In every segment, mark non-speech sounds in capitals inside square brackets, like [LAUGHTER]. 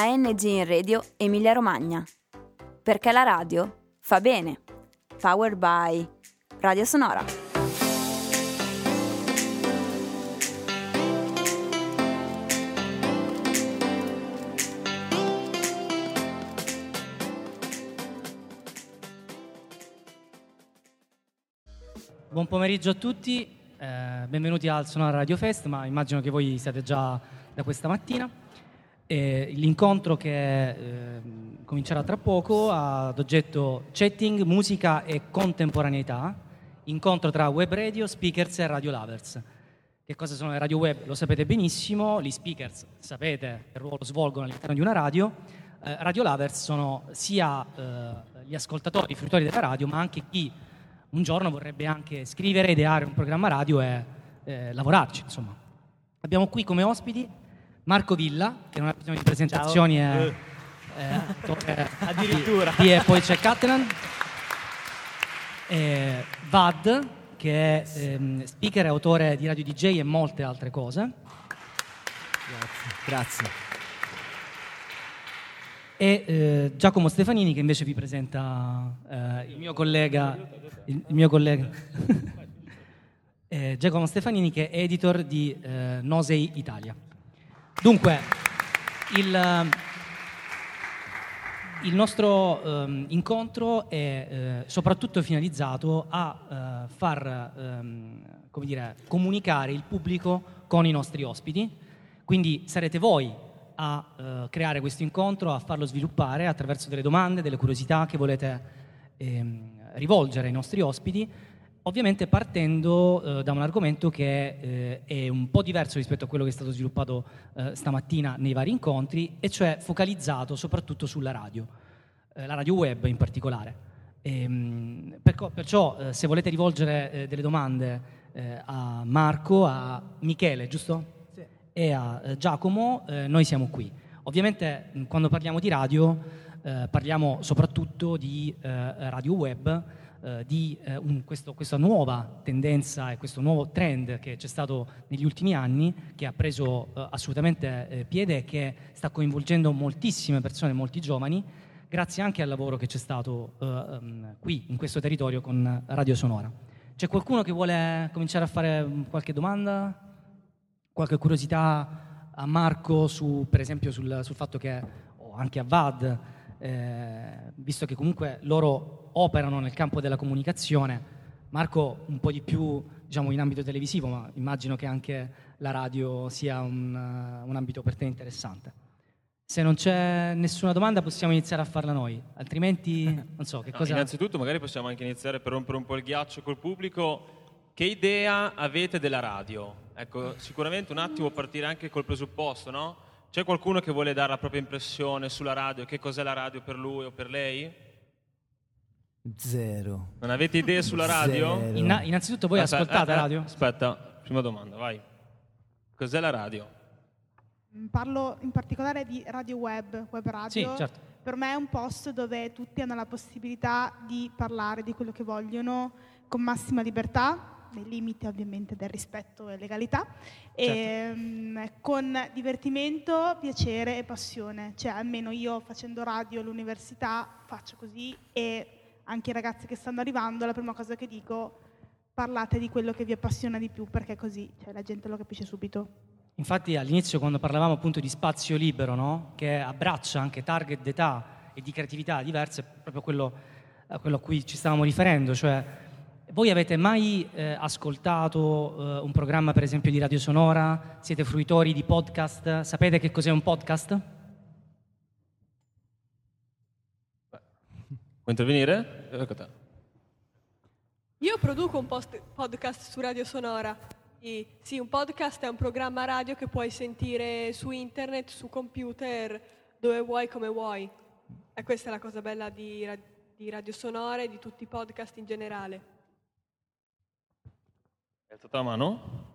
ANG in Radio Emilia Romagna. Perché la radio fa bene. Powered by Radio Sonora. Buon pomeriggio a tutti, eh, benvenuti al Sonora Radio Fest, ma immagino che voi siete già da questa mattina. Eh, l'incontro che eh, comincerà tra poco ha ad oggetto chatting, musica e contemporaneità, incontro tra web radio, speakers e radio lovers. Che cosa sono le radio web? Lo sapete benissimo, gli speakers sapete che ruolo svolgono all'interno di una radio, eh, radio lovers sono sia eh, gli ascoltatori, i fruitori della radio, ma anche chi un giorno vorrebbe anche scrivere, ideare un programma radio e eh, lavorarci. Insomma. Abbiamo qui come ospiti Marco Villa, che non ha bisogno di presentazioni, è, Eh. è attore [LAUGHS] Addirittura. di, di E poi c'è Catalan, e Vad, che è ehm, speaker e autore di Radio DJ e molte altre cose. Grazie. E eh, Giacomo Stefanini che invece vi presenta eh, il mio collega, il, il mio collega [LAUGHS] Eh, Giacomo Stefanini che è editor di eh, Nosei Italia. Dunque, il, il nostro ehm, incontro è eh, soprattutto finalizzato a eh, far ehm, dire, comunicare il pubblico con i nostri ospiti, quindi sarete voi a eh, creare questo incontro, a farlo sviluppare attraverso delle domande, delle curiosità che volete ehm, rivolgere ai nostri ospiti, ovviamente partendo eh, da un argomento che eh, è un po' diverso rispetto a quello che è stato sviluppato eh, stamattina nei vari incontri, e cioè focalizzato soprattutto sulla radio, eh, la radio web in particolare. Ehm, perco- perciò, eh, se volete rivolgere eh, delle domande a Marco, a Michele, giusto? e a Giacomo, noi siamo qui. Ovviamente quando parliamo di radio parliamo soprattutto di radio web, eh, di eh, un- questo- questa nuova tendenza e questo nuovo trend che c'è stato negli ultimi anni, che ha preso eh, assolutamente eh, piede e che sta coinvolgendo moltissime persone, molti giovani, grazie anche al lavoro che c'è stato ehm, qui in questo territorio con Radio Sonora. C'è qualcuno che vuole cominciare a fare mm, qualche domanda? qualche curiosità a Marco su, per esempio sul, sul fatto che, o anche a Vad, eh, visto che comunque loro operano nel campo della comunicazione, Marco un po' di più diciamo, in ambito televisivo, ma immagino che anche la radio sia un, eh, un ambito per te interessante. Se non c'è nessuna domanda possiamo iniziare a farla noi, altrimenti non so che No, cosa... Innanzitutto magari possiamo anche iniziare per rompere un po' il ghiaccio col pubblico. Che idea avete della radio? Ecco, sicuramente un attimo partire anche col presupposto, no? C'è qualcuno che vuole dare la propria impressione sulla radio? Che cos'è la radio per lui o per lei? Zero. Non avete idee sulla radio? Zero. Inna- innanzitutto voi Aspetta, ascoltate eh, eh, radio? Aspetta, prima domanda, vai. Cos'è la radio? Mm, Parlo in particolare di radio web, web radio. Sì, certo. Per me è un posto dove tutti hanno la possibilità di parlare di quello che vogliono con massima libertà, nei limiti ovviamente del rispetto e legalità, e mm, con divertimento, piacere e passione. Cioè almeno io facendo radio all'università faccio così e anche i ragazzi che stanno arrivando, la prima cosa che dico parlate di quello che vi appassiona di più perché così cioè, la gente lo capisce subito. Infatti all'inizio quando parlavamo appunto di spazio libero, no? che abbraccia anche target d'età e di creatività diverse, è proprio quello a quello a cui ci stavamo riferendo, cioè voi avete mai eh, ascoltato eh, un programma per esempio di Radio Sonora? Siete fruitori di podcast? Sapete che cos'è un podcast? Vuoi intervenire? Ecco. Io produco un post- podcast su Radio Sonora. E sì, un podcast è un programma radio che puoi sentire su internet, su computer, dove vuoi, come vuoi. E questa è la cosa bella di, di Radio Sonora e di tutti i podcast in generale. Hai alzato la mano?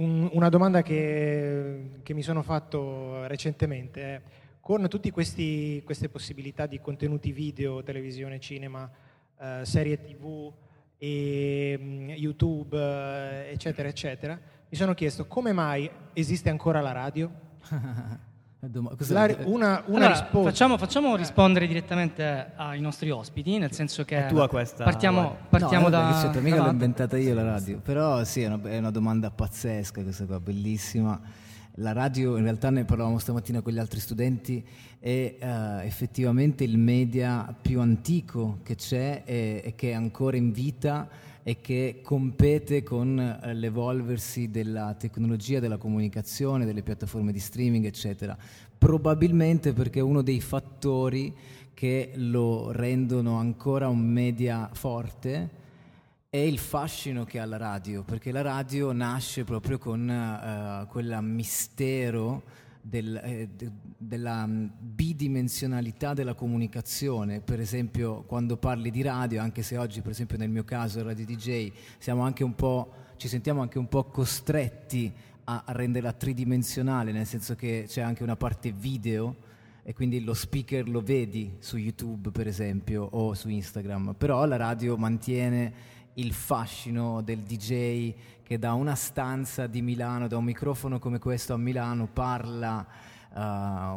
Un- una domanda che, che mi sono fatto recentemente è, con tutte queste possibilità di contenuti video, televisione, cinema, eh, serie tv e mm, YouTube, eh, eccetera, eccetera, mi sono chiesto come mai esiste ancora la radio? [LAUGHS] Dom- cos'è- La- una una Allora, risposta. facciamo, facciamo Eh. rispondere direttamente ai nostri ospiti, nel senso che È tua questa, partiamo, partiamo no, da... vabbè, certo, mica da l'ho inventata io la radio, però sì, è una, è una domanda pazzesca questa qua, bellissima. La radio, in realtà ne parlavamo stamattina con gli altri studenti, è eh, effettivamente il media più antico che c'è e, e che è ancora in vita e che compete con eh, l'evolversi della tecnologia, della comunicazione, delle piattaforme di streaming, eccetera. Probabilmente perché uno dei fattori che lo rendono ancora un media forte è il fascino che ha la radio, perché la radio nasce proprio con eh, quel mistero del- eh, della bidimensionalità della comunicazione. Per esempio, quando parli di radio, anche se oggi, per esempio, nel mio caso, Radio DJ, ci sentiamo anche un po' costretti a renderla tridimensionale, nel senso che c'è anche una parte video e quindi lo speaker lo vedi su YouTube per esempio o su Instagram, però la radio mantiene il fascino del DJ che da una stanza di Milano, da un microfono come questo a Milano parla eh,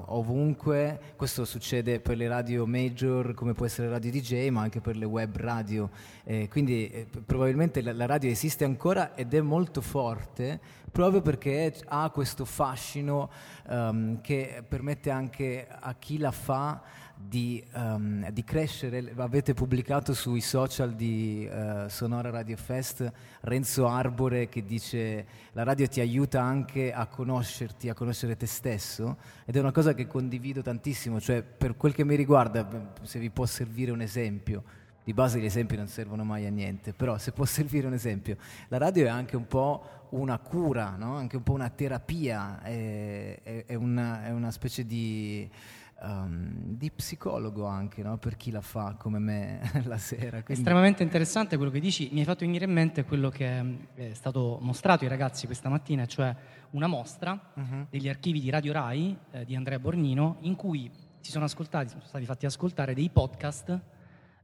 ovunque, questo succede per le radio major come può essere Radio DJ ma anche per le web radio, Eh, quindi eh, probabilmente la, la radio esiste ancora ed è molto forte proprio perché ha questo fascino ehm, che permette anche a chi la fa di, ehm, di crescere. Avete pubblicato sui social di eh, Sonora Radio Fest Renzo Arbore che dice la radio ti aiuta anche a conoscerti, a conoscere te stesso ed è una cosa che condivido tantissimo, cioè per quel che mi riguarda, se vi può servire un esempio, di base gli esempi non servono mai a niente, però se può [LAUGHS] servire un esempio, la radio è anche un po' una cura, no? anche un po' una terapia, è, è- è una, è una specie di, um, di psicologo anche no? per chi la fa come me [LAUGHS] la sera. quindi- Estremamente interessante quello che dici, mi hai fatto venire in mente quello che mm, è stato mostrato ai ragazzi questa mattina, cioè una mostra Mhm. degli archivi di Radio Rai eh, di Andrea Bornino in cui si sono ascoltati, sono stati fatti ascoltare dei podcast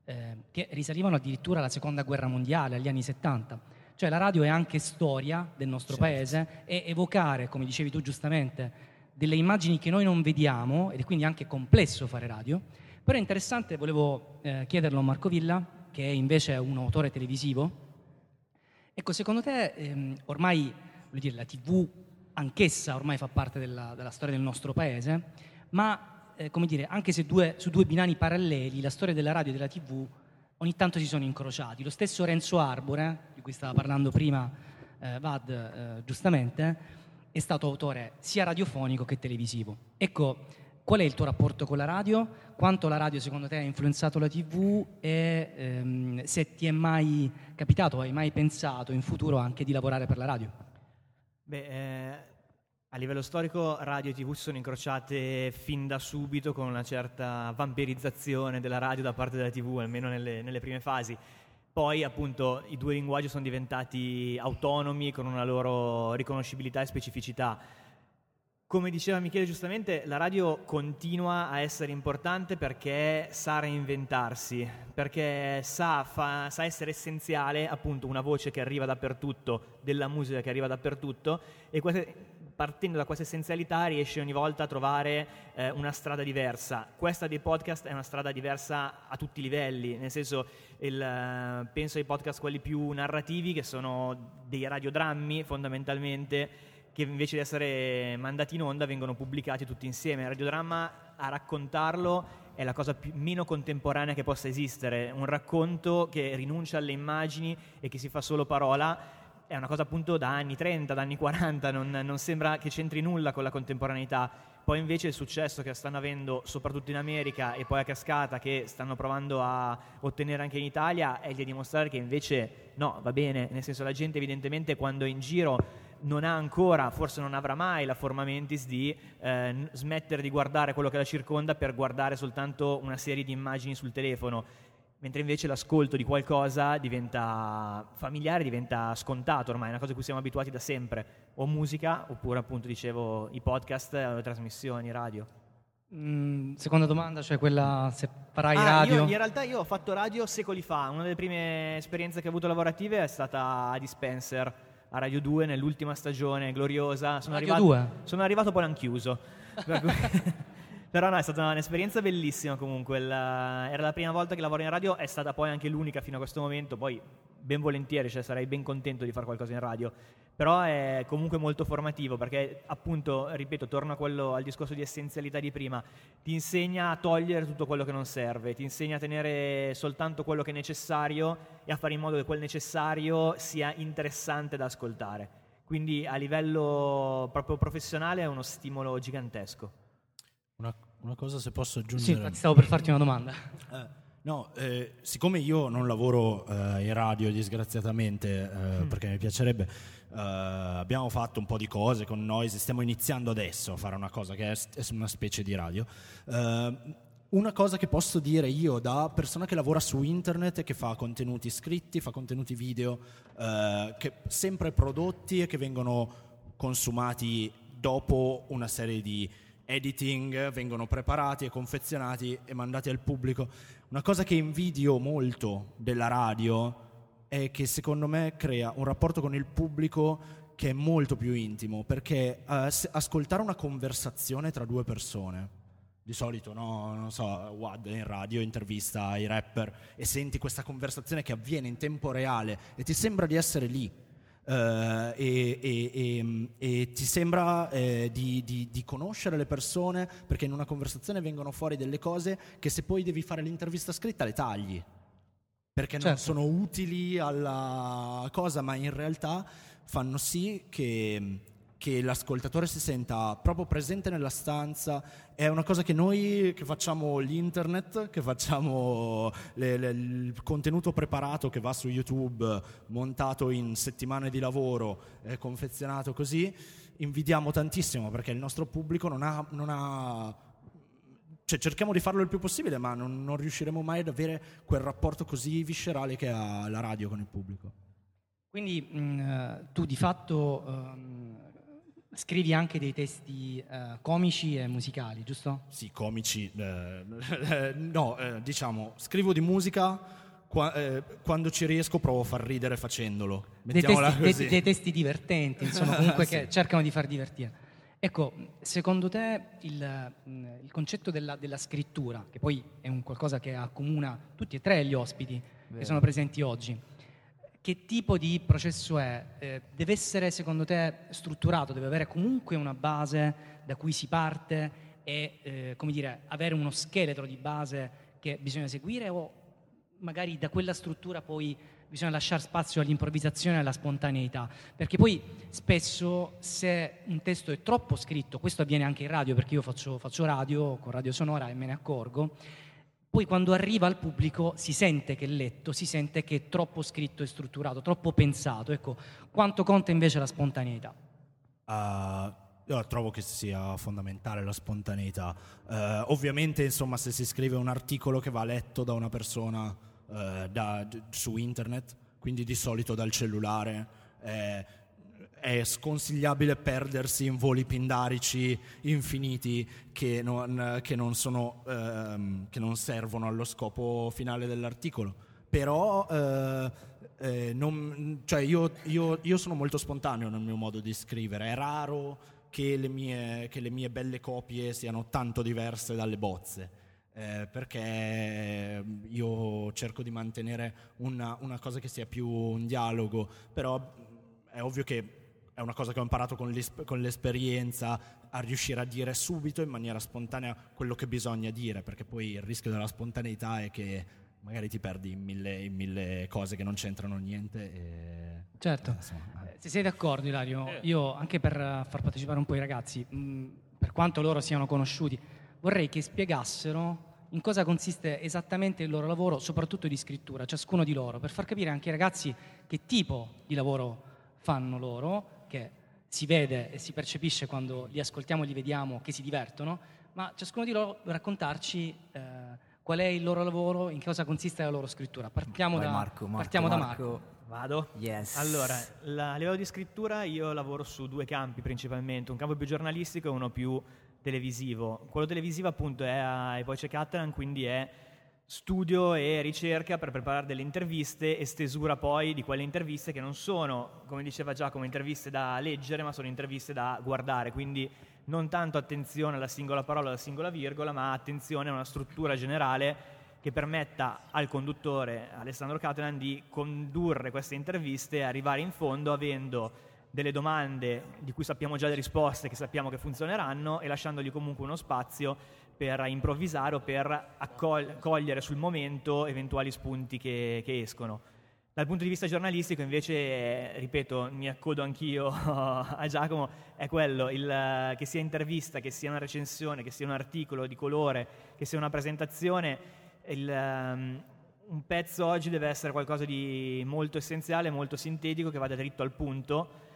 eh, che risalivano addirittura alla seconda guerra mondiale, agli anni 70. Cioè la radio è anche storia del nostro Certo. paese e evocare, come dicevi tu giustamente, delle immagini che noi non vediamo ed è quindi anche complesso fare radio. Però è interessante, volevo eh, chiederlo a Marco Villa, che è invece un autore televisivo. Ecco, secondo te ehm, ormai dire, la TV anch'essa ormai fa parte della, della storia del nostro paese, ma eh, come dire, anche se due- su due binari paralleli la storia della radio e della TV ogni tanto si sono incrociati. Lo stesso Renzo Arbore, di cui stava parlando prima eh, Vad eh, giustamente, è stato autore sia radiofonico che televisivo. Ecco, qual è il tuo rapporto con la radio? Quanto la radio secondo te ha influenzato la TV e ehm, se ti è mai capitato hai mai pensato in futuro anche di lavorare per la radio? Beh, eh, a livello storico radio e tv sono incrociate fin da subito con una certa vampirizzazione della radio da parte della tv, almeno nelle, nelle prime fasi. Poi appunto i due linguaggi sono diventati autonomi con una loro riconoscibilità e specificità. Come diceva Michele giustamente, la radio continua a essere importante perché sa reinventarsi, perché sa, fa- sa essere essenziale, appunto una voce che arriva dappertutto, della musica che arriva dappertutto e queste- partendo da questa essenzialità riesce ogni volta a trovare eh, una strada diversa. Questa dei podcast è una strada diversa a tutti i livelli, nel senso il, eh, penso ai podcast quelli più narrativi che sono dei radiodrammi fondamentalmente che invece di essere mandati in onda vengono pubblicati tutti insieme. Il radiodramma a raccontarlo è la cosa più- meno contemporanea che possa esistere, un racconto che rinuncia alle immagini e che si fa solo parola. È una cosa appunto da anni 30, da anni 40, non, non sembra che c'entri nulla con la contemporaneità. Poi invece il successo che stanno avendo soprattutto in America e poi a cascata che stanno provando a ottenere anche in Italia è di dimostrare che invece no, va bene, nel senso la gente evidentemente quando è in giro non ha ancora, forse non avrà mai la forma mentis di eh, smettere di guardare quello che la circonda per guardare soltanto una serie di immagini sul telefono, mentre invece l'ascolto di qualcosa diventa familiare, diventa scontato ormai, è una cosa a cui siamo abituati da sempre, o musica oppure appunto dicevo i podcast le trasmissioni radio. Mm, seconda domanda, cioè quella se farai Ah, radio. io- in realtà io ho fatto radio secoli fa, una delle prime esperienze che ho avuto lavorative è stata a Dispenser, a Radio 2 nell'ultima stagione gloriosa. Sono Radio arrivato, 2? Sono arrivato poi l'hanno chiuso. [LAUGHS] [LAUGHS] Però no, è stata un'esperienza bellissima comunque, il- era la prima volta che lavoro in radio, è stata poi anche l'unica fino a questo momento, poi ben volentieri, cioè sarei ben contento di fare qualcosa in radio, però è comunque molto formativo perché appunto, ripeto, torno quello, al discorso di essenzialità di prima, ti insegna a togliere tutto quello che non serve, ti insegna a tenere soltanto quello che è necessario e a fare in modo che quel necessario sia interessante da ascoltare. Quindi a livello proprio professionale è uno stimolo gigantesco. Una, una cosa se posso Sì, aggiungere. infatti stavo per farti una domanda. Eh, no, eh, siccome io non lavoro eh, in radio disgraziatamente, eh, perché mi piacerebbe, eh, abbiamo fatto un po' di cose con Noise, stiamo iniziando adesso a fare una cosa che è, è una specie di radio. Eh, una cosa che posso dire io da persona che lavora su internet e che fa contenuti scritti, fa contenuti video, eh, che sempre prodotti e che vengono consumati dopo una serie di editing, vengono preparati e confezionati e mandati al pubblico. Una cosa che invidio molto della radio è che secondo me crea un rapporto con il pubblico che è molto più intimo, perché se- ascoltare una conversazione tra due persone, di solito, no, non so, Wad in radio intervista i rapper e senti questa conversazione che avviene in tempo reale e ti sembra di essere lì. Eh, e, e- e- e ti sembra eh, di, di- di conoscere le persone perché in una conversazione vengono fuori delle cose che se poi devi fare l'intervista scritta le tagli perché non Certo. sono utili alla cosa, ma in realtà fanno sì che, che l'ascoltatore si senta proprio presente nella stanza. È una cosa che noi che facciamo l'internet, che facciamo le- le- il contenuto preparato che va su YouTube, montato in settimane di lavoro, eh, confezionato così, invidiamo tantissimo perché il nostro pubblico non ha- non ha cioè, cerchiamo di farlo il più possibile, ma non, non riusciremo mai ad avere quel rapporto così viscerale che ha la radio con il pubblico. Quindi mh, eh, tu di fatto ehm, scrivi anche dei testi eh, comici e musicali, giusto? Sì, comici. eh, [LAUGHS] no, eh, diciamo, scrivo di musica. qua- eh, quando ci riesco provo a far ridere facendolo. Dei Mettiamola testi, dei- così. dei testi divertenti, insomma, [LAUGHS] comunque Sì. che cercano di far divertire. Ecco, secondo te il, mh, il concetto della, della scrittura, che poi è un qualcosa che accomuna tutti e tre gli ospiti che Vero. sono presenti oggi, che tipo di processo è? Eh, deve essere, secondo te, strutturato, deve avere comunque una base da cui si parte e, eh, come dire, avere uno scheletro di base che bisogna seguire o magari da quella struttura poi bisogna lasciare spazio all'improvvisazione e alla spontaneità, perché poi spesso se un testo è troppo scritto, questo avviene anche in radio, perché io faccio, faccio radio con Radio Sonora e me ne accorgo, poi quando arriva al pubblico si sente che è letto, si sente che è troppo scritto e strutturato, troppo pensato. Ecco, quanto conta invece la spontaneità? Ah, io trovo che sia fondamentale la spontaneità. Eh, ovviamente, insomma, se si scrive un articolo che va letto da una persona eh, da- su internet, quindi di solito dal cellulare, eh, è sconsigliabile perdersi in voli pindarici infiniti che non, che non sono, ehm, che non servono allo scopo finale dell'articolo. Però eh, eh, non- cioè io, io- io sono molto spontaneo nel mio modo di scrivere, è raro che le mie, che le mie belle copie siano tanto diverse dalle bozze. eh, perché io cerco di mantenere una, una cosa che sia più un dialogo, però è ovvio che è una cosa che ho imparato con, l'es- con l'esperienza a riuscire a dire subito in maniera spontanea quello che bisogna dire, perché poi il rischio della spontaneità è che magari ti perdi in mille, in mille cose che non c'entrano niente. E, Certo. eh, insomma, eh. Se sei d'accordo, Ilario, io anche per eh, far partecipare un po' i ragazzi, mh, per quanto loro siano conosciuti, vorrei che spiegassero in cosa consiste esattamente il loro lavoro, soprattutto di scrittura, ciascuno di loro, per far capire anche ai ragazzi che tipo di lavoro fanno loro, che si vede e si percepisce quando li ascoltiamo e li vediamo che si divertono, ma ciascuno di loro raccontarci eh, qual è il loro lavoro, in cosa consiste la loro scrittura. Partiamo, Vai, da, Marco, Marco, partiamo da Marco. Marco. Vado? Yes. Allora, la- a livello di scrittura io lavoro su due campi principalmente, un campo più giornalistico e uno più televisivo. Quello televisivo appunto è a Epoche Catalan, quindi è studio e ricerca per preparare delle interviste e stesura poi di quelle interviste che non sono, come diceva Giacomo, interviste da leggere, ma sono interviste da guardare, quindi non tanto attenzione alla singola parola, alla singola virgola, ma attenzione a una struttura generale che permetta al conduttore Alessandro Catalan di condurre queste interviste e arrivare in fondo avendo delle domande di cui sappiamo già le risposte, che sappiamo che funzioneranno e lasciandogli comunque uno spazio per improvvisare o per accol- cogliere sul momento eventuali spunti che, che escono. Dal punto di vista giornalistico invece, ripeto, mi accodo anch'io [LAUGHS] a Giacomo, è quello, il, che sia intervista, che sia una recensione, che sia un articolo di colore, che sia una presentazione, il, um, un pezzo oggi deve essere qualcosa di molto essenziale, molto sintetico, che vada dritto al punto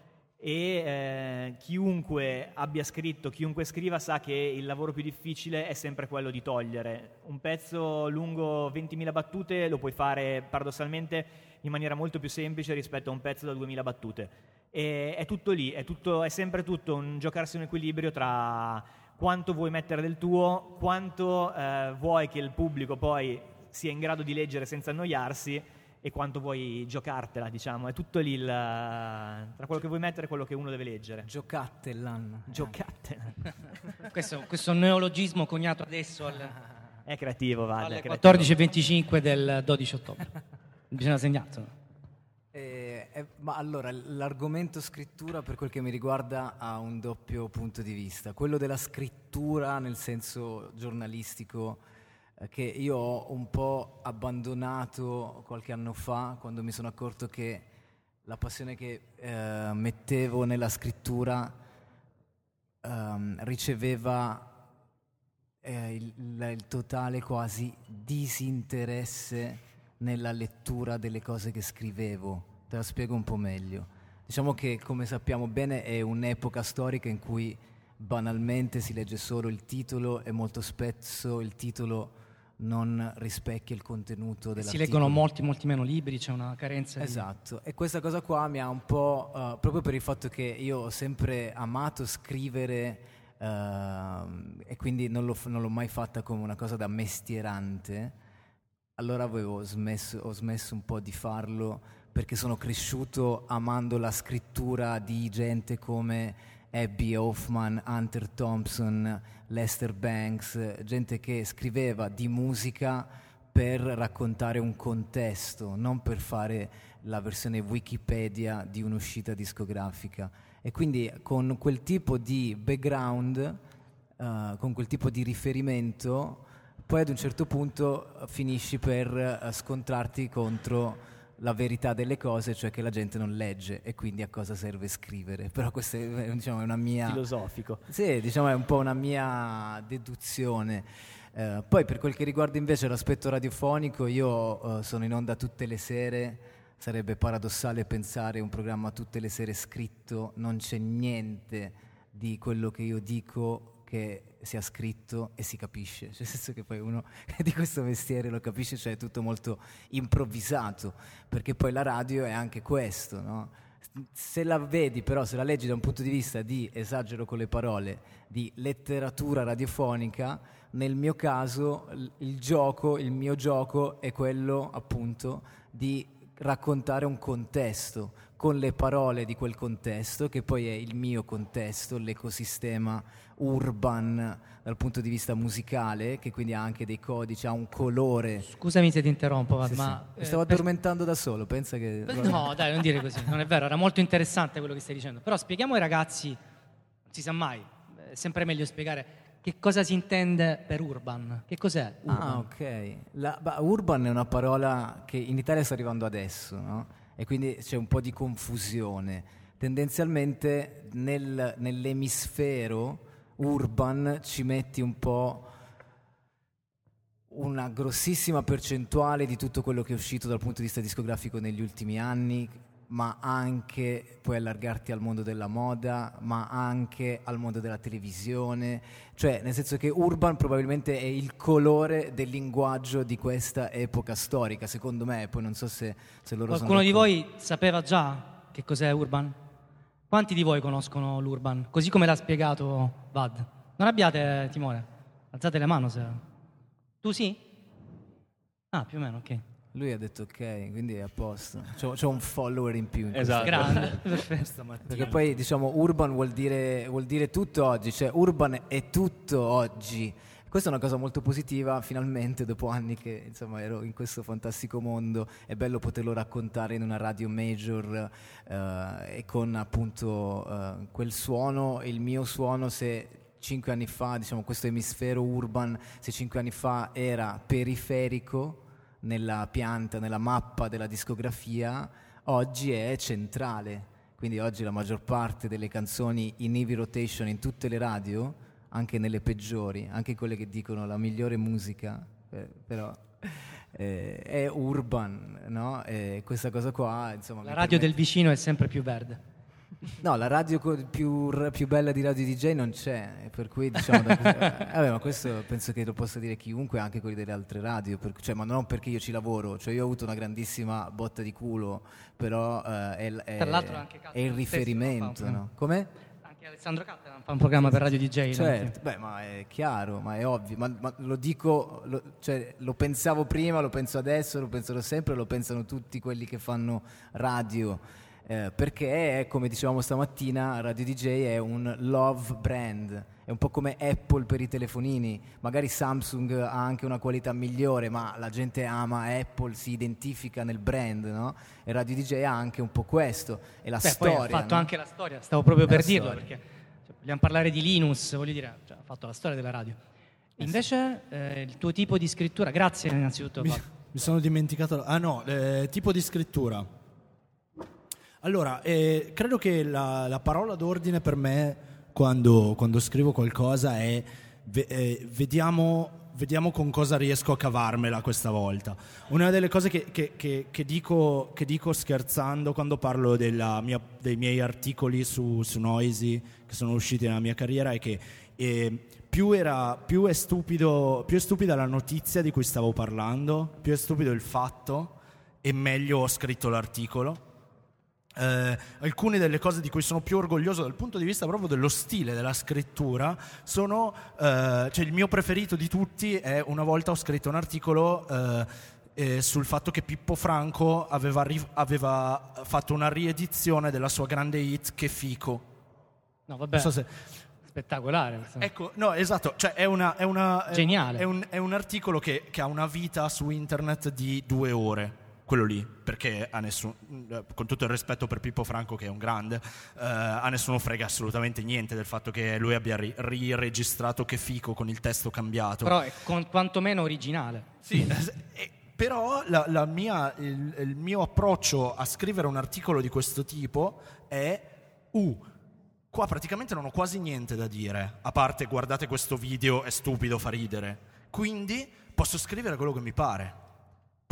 e eh, chiunque abbia scritto, chiunque scriva sa che il lavoro più difficile è sempre quello di togliere. Un pezzo lungo 20.000 battute lo puoi fare paradossalmente in maniera molto più semplice rispetto a un pezzo da 2.000 battute. E è tutto lì, è, tutto, è sempre tutto un giocarsi un equilibrio tra quanto vuoi mettere del tuo, quanto eh, vuoi che il pubblico poi sia in grado di leggere senza annoiarsi e quanto vuoi giocartela, diciamo. È tutto lì il, tra quello che vuoi mettere e quello che uno deve leggere. Giocattelan. Giocattelan. [LAUGHS] questo, questo neologismo coniato adesso al, è creativo, vale. alle 14.25 del 12 ottobre. [LAUGHS] Bisogna segnarselo. Eh, eh, ma allora, l'argomento scrittura per quel che mi riguarda ha un doppio punto di vista. Quello della scrittura nel senso giornalistico che io ho un po' abbandonato qualche anno fa quando mi sono accorto che la passione che eh, mettevo nella scrittura ehm, riceveva eh, il, il, totale quasi disinteresse nella lettura delle cose che scrivevo. Te la spiego un po' meglio. Diciamo che, come sappiamo bene, è un'epoca storica in cui banalmente si legge solo il titolo e molto spesso il titolo non rispecchia il contenuto della Si leggono molti, molti meno libri, c'è una carenza. Esatto, di... e questa cosa qua mi ha un po', uh, proprio per il fatto che io ho sempre amato scrivere uh, e quindi non, l'ho, non l'ho mai fatta come una cosa da mestierante, allora avevo smesso, ho smesso un po' di farlo perché sono cresciuto amando la scrittura di gente come Abby Hoffman, Hunter Thompson, Lester Banks, gente che scriveva di musica per raccontare un contesto, non per fare la versione Wikipedia di un'uscita discografica. E quindi con quel tipo di background, uh, con quel tipo di riferimento, poi ad un certo punto finisci per uh, scontrarti contro la verità delle cose, cioè che la gente non legge e quindi a cosa serve scrivere. Però questa è, diciamo, è una mia... Filosofico. Sì, diciamo è un po' una mia deduzione. Eh, poi per quel che riguarda invece l'aspetto radiofonico, io eh, sono in onda tutte le sere, sarebbe paradossale pensare un programma tutte le sere scritto, non c'è niente di quello che io dico che sia scritto e si capisce, cioè nel senso che poi uno [LAUGHS] di questo mestiere lo capisce, cioè è tutto molto improvvisato, perché poi la radio è anche questo, no? Se la vedi però, se la leggi da un punto di vista di, esagero con le parole, di letteratura radiofonica, nel mio caso il gioco, il mio gioco è quello appunto di raccontare un contesto con le parole di quel contesto, che poi è il mio contesto, l'ecosistema urban dal punto di vista musicale, che quindi ha anche dei codici, ha un colore. Scusami se ti interrompo, Vad, sì, ma... Sì. Mi stavo eh, addormentando da solo, pensa che... No, dai, non dire così, non è vero, era molto interessante quello che stai dicendo. Però spieghiamo ai ragazzi, non si sa mai, è sempre meglio spiegare che cosa si intende per urban? Che cos'è? Urban? Ah, ok. La, bah, urban è una parola che in Italia sta arrivando adesso, no? E quindi c'è un po' di confusione. Tendenzialmente nel, nell'emisfero urban ci metti un po' una grossissima percentuale di tutto quello che è uscito dal punto di vista discografico negli ultimi anni, ma anche puoi allargarti al mondo della moda, ma anche al mondo della televisione, cioè nel senso che urban probabilmente è il colore del linguaggio di questa epoca storica, secondo me, poi non so se, se loro Qualcuno di voi sapeva già che cos'è urban? Quanti di voi conoscono l'urban? Così come l'ha spiegato Vad? Non abbiate timore. Alzate le mani se... Tu sì? Ah, più o meno, ok. Lui ha detto ok, quindi è a posto. C'ho, c'ho un follower in più. In Esatto. Grande. [LAUGHS] Perfetto. Perché poi diciamo urban vuol dire, vuol dire tutto oggi, cioè urban è tutto oggi. Questa è una cosa molto positiva, finalmente dopo anni che insomma, ero in questo fantastico mondo, è bello poterlo raccontare in una radio major eh, e con appunto eh, quel suono, il mio suono se cinque anni fa, diciamo questo emisfero urban, se cinque anni fa era periferico nella pianta, nella mappa della discografia, oggi è centrale. Quindi oggi la maggior parte delle canzoni in heavy rotation in tutte le radio, anche nelle peggiori, anche quelle che dicono la migliore musica, eh, però eh, è urban, no? E questa cosa qua, insomma... La radio permette- del vicino è sempre più verde. No, la radio più, più bella di Radio DJ non c'è, per cui diciamo... da- [LAUGHS] vabbè, ma questo penso che lo possa dire chiunque, anche quelli delle altre radio, per- cioè, ma non perché io ci lavoro, cioè io ho avuto una grandissima botta di culo, però eh, è, è- è il stesso riferimento, un no? Come? Anche Alessandro Cattara fa un programma per Radio DJ. Certo, beh, ma è chiaro, ma è ovvio, ma, ma lo dico, lo, cioè, lo pensavo prima, lo penso adesso, lo penserò sempre, lo pensano tutti quelli che fanno radio, eh, perché è, come dicevamo stamattina, Radio DJ è un love brand, è un po' come Apple per i telefonini, magari Samsung ha anche una qualità migliore, ma la gente ama Apple, si identifica nel brand, no? E Radio DJ ha anche un po' questo, e la Beh, storia. poi ha fatto no? anche la storia, stavo proprio È per dirlo, storia. perché cioè, vogliamo parlare di Linus, voglio dire, cioè, ha fatto la storia della radio. Invece eh, il tuo tipo di scrittura, grazie innanzitutto. Mi, mi sono dimenticato. Ah no, eh, tipo di scrittura. Allora, eh, credo che la, la parola d'ordine per me quando, quando scrivo qualcosa è eh, vediamo, vediamo con cosa riesco a cavarmela questa volta. Una delle cose che, che- che- che dico, dico scherzando quando parlo mia- dei miei articoli su, su Noisy che sono usciti nella mia carriera è che eh, più, era, più, è stupido, più è stupida la notizia di cui stavo parlando, più è stupido il fatto e meglio ho scritto l'articolo. Eh, alcune delle cose di cui sono più orgoglioso dal punto di vista proprio dello stile della scrittura sono, eh, cioè il mio preferito di tutti è una volta ho scritto un articolo eh, eh, sul fatto che Pippo Franco aveva, ri- aveva fatto una riedizione della sua grande hit Che fico. No, vabbè, so se- spettacolare. questo. Ecco, no, esatto, cioè è, una, è, una, Geniale. È un, è un articolo che, che ha una vita su internet di due ore, quello lì, perché a nessuno, con tutto il rispetto per Pippo Franco che è un grande, eh, a nessuno frega assolutamente niente del fatto che lui abbia ri- riregistrato che fico con il testo cambiato. Però è con- quantomeno originale. Sì, eh, però la- la mia- il, il mio approccio a scrivere un articolo di questo tipo è, uh, qua praticamente non ho quasi niente da dire, a parte guardate questo video, è stupido, fa ridere. Quindi posso scrivere quello che mi pare.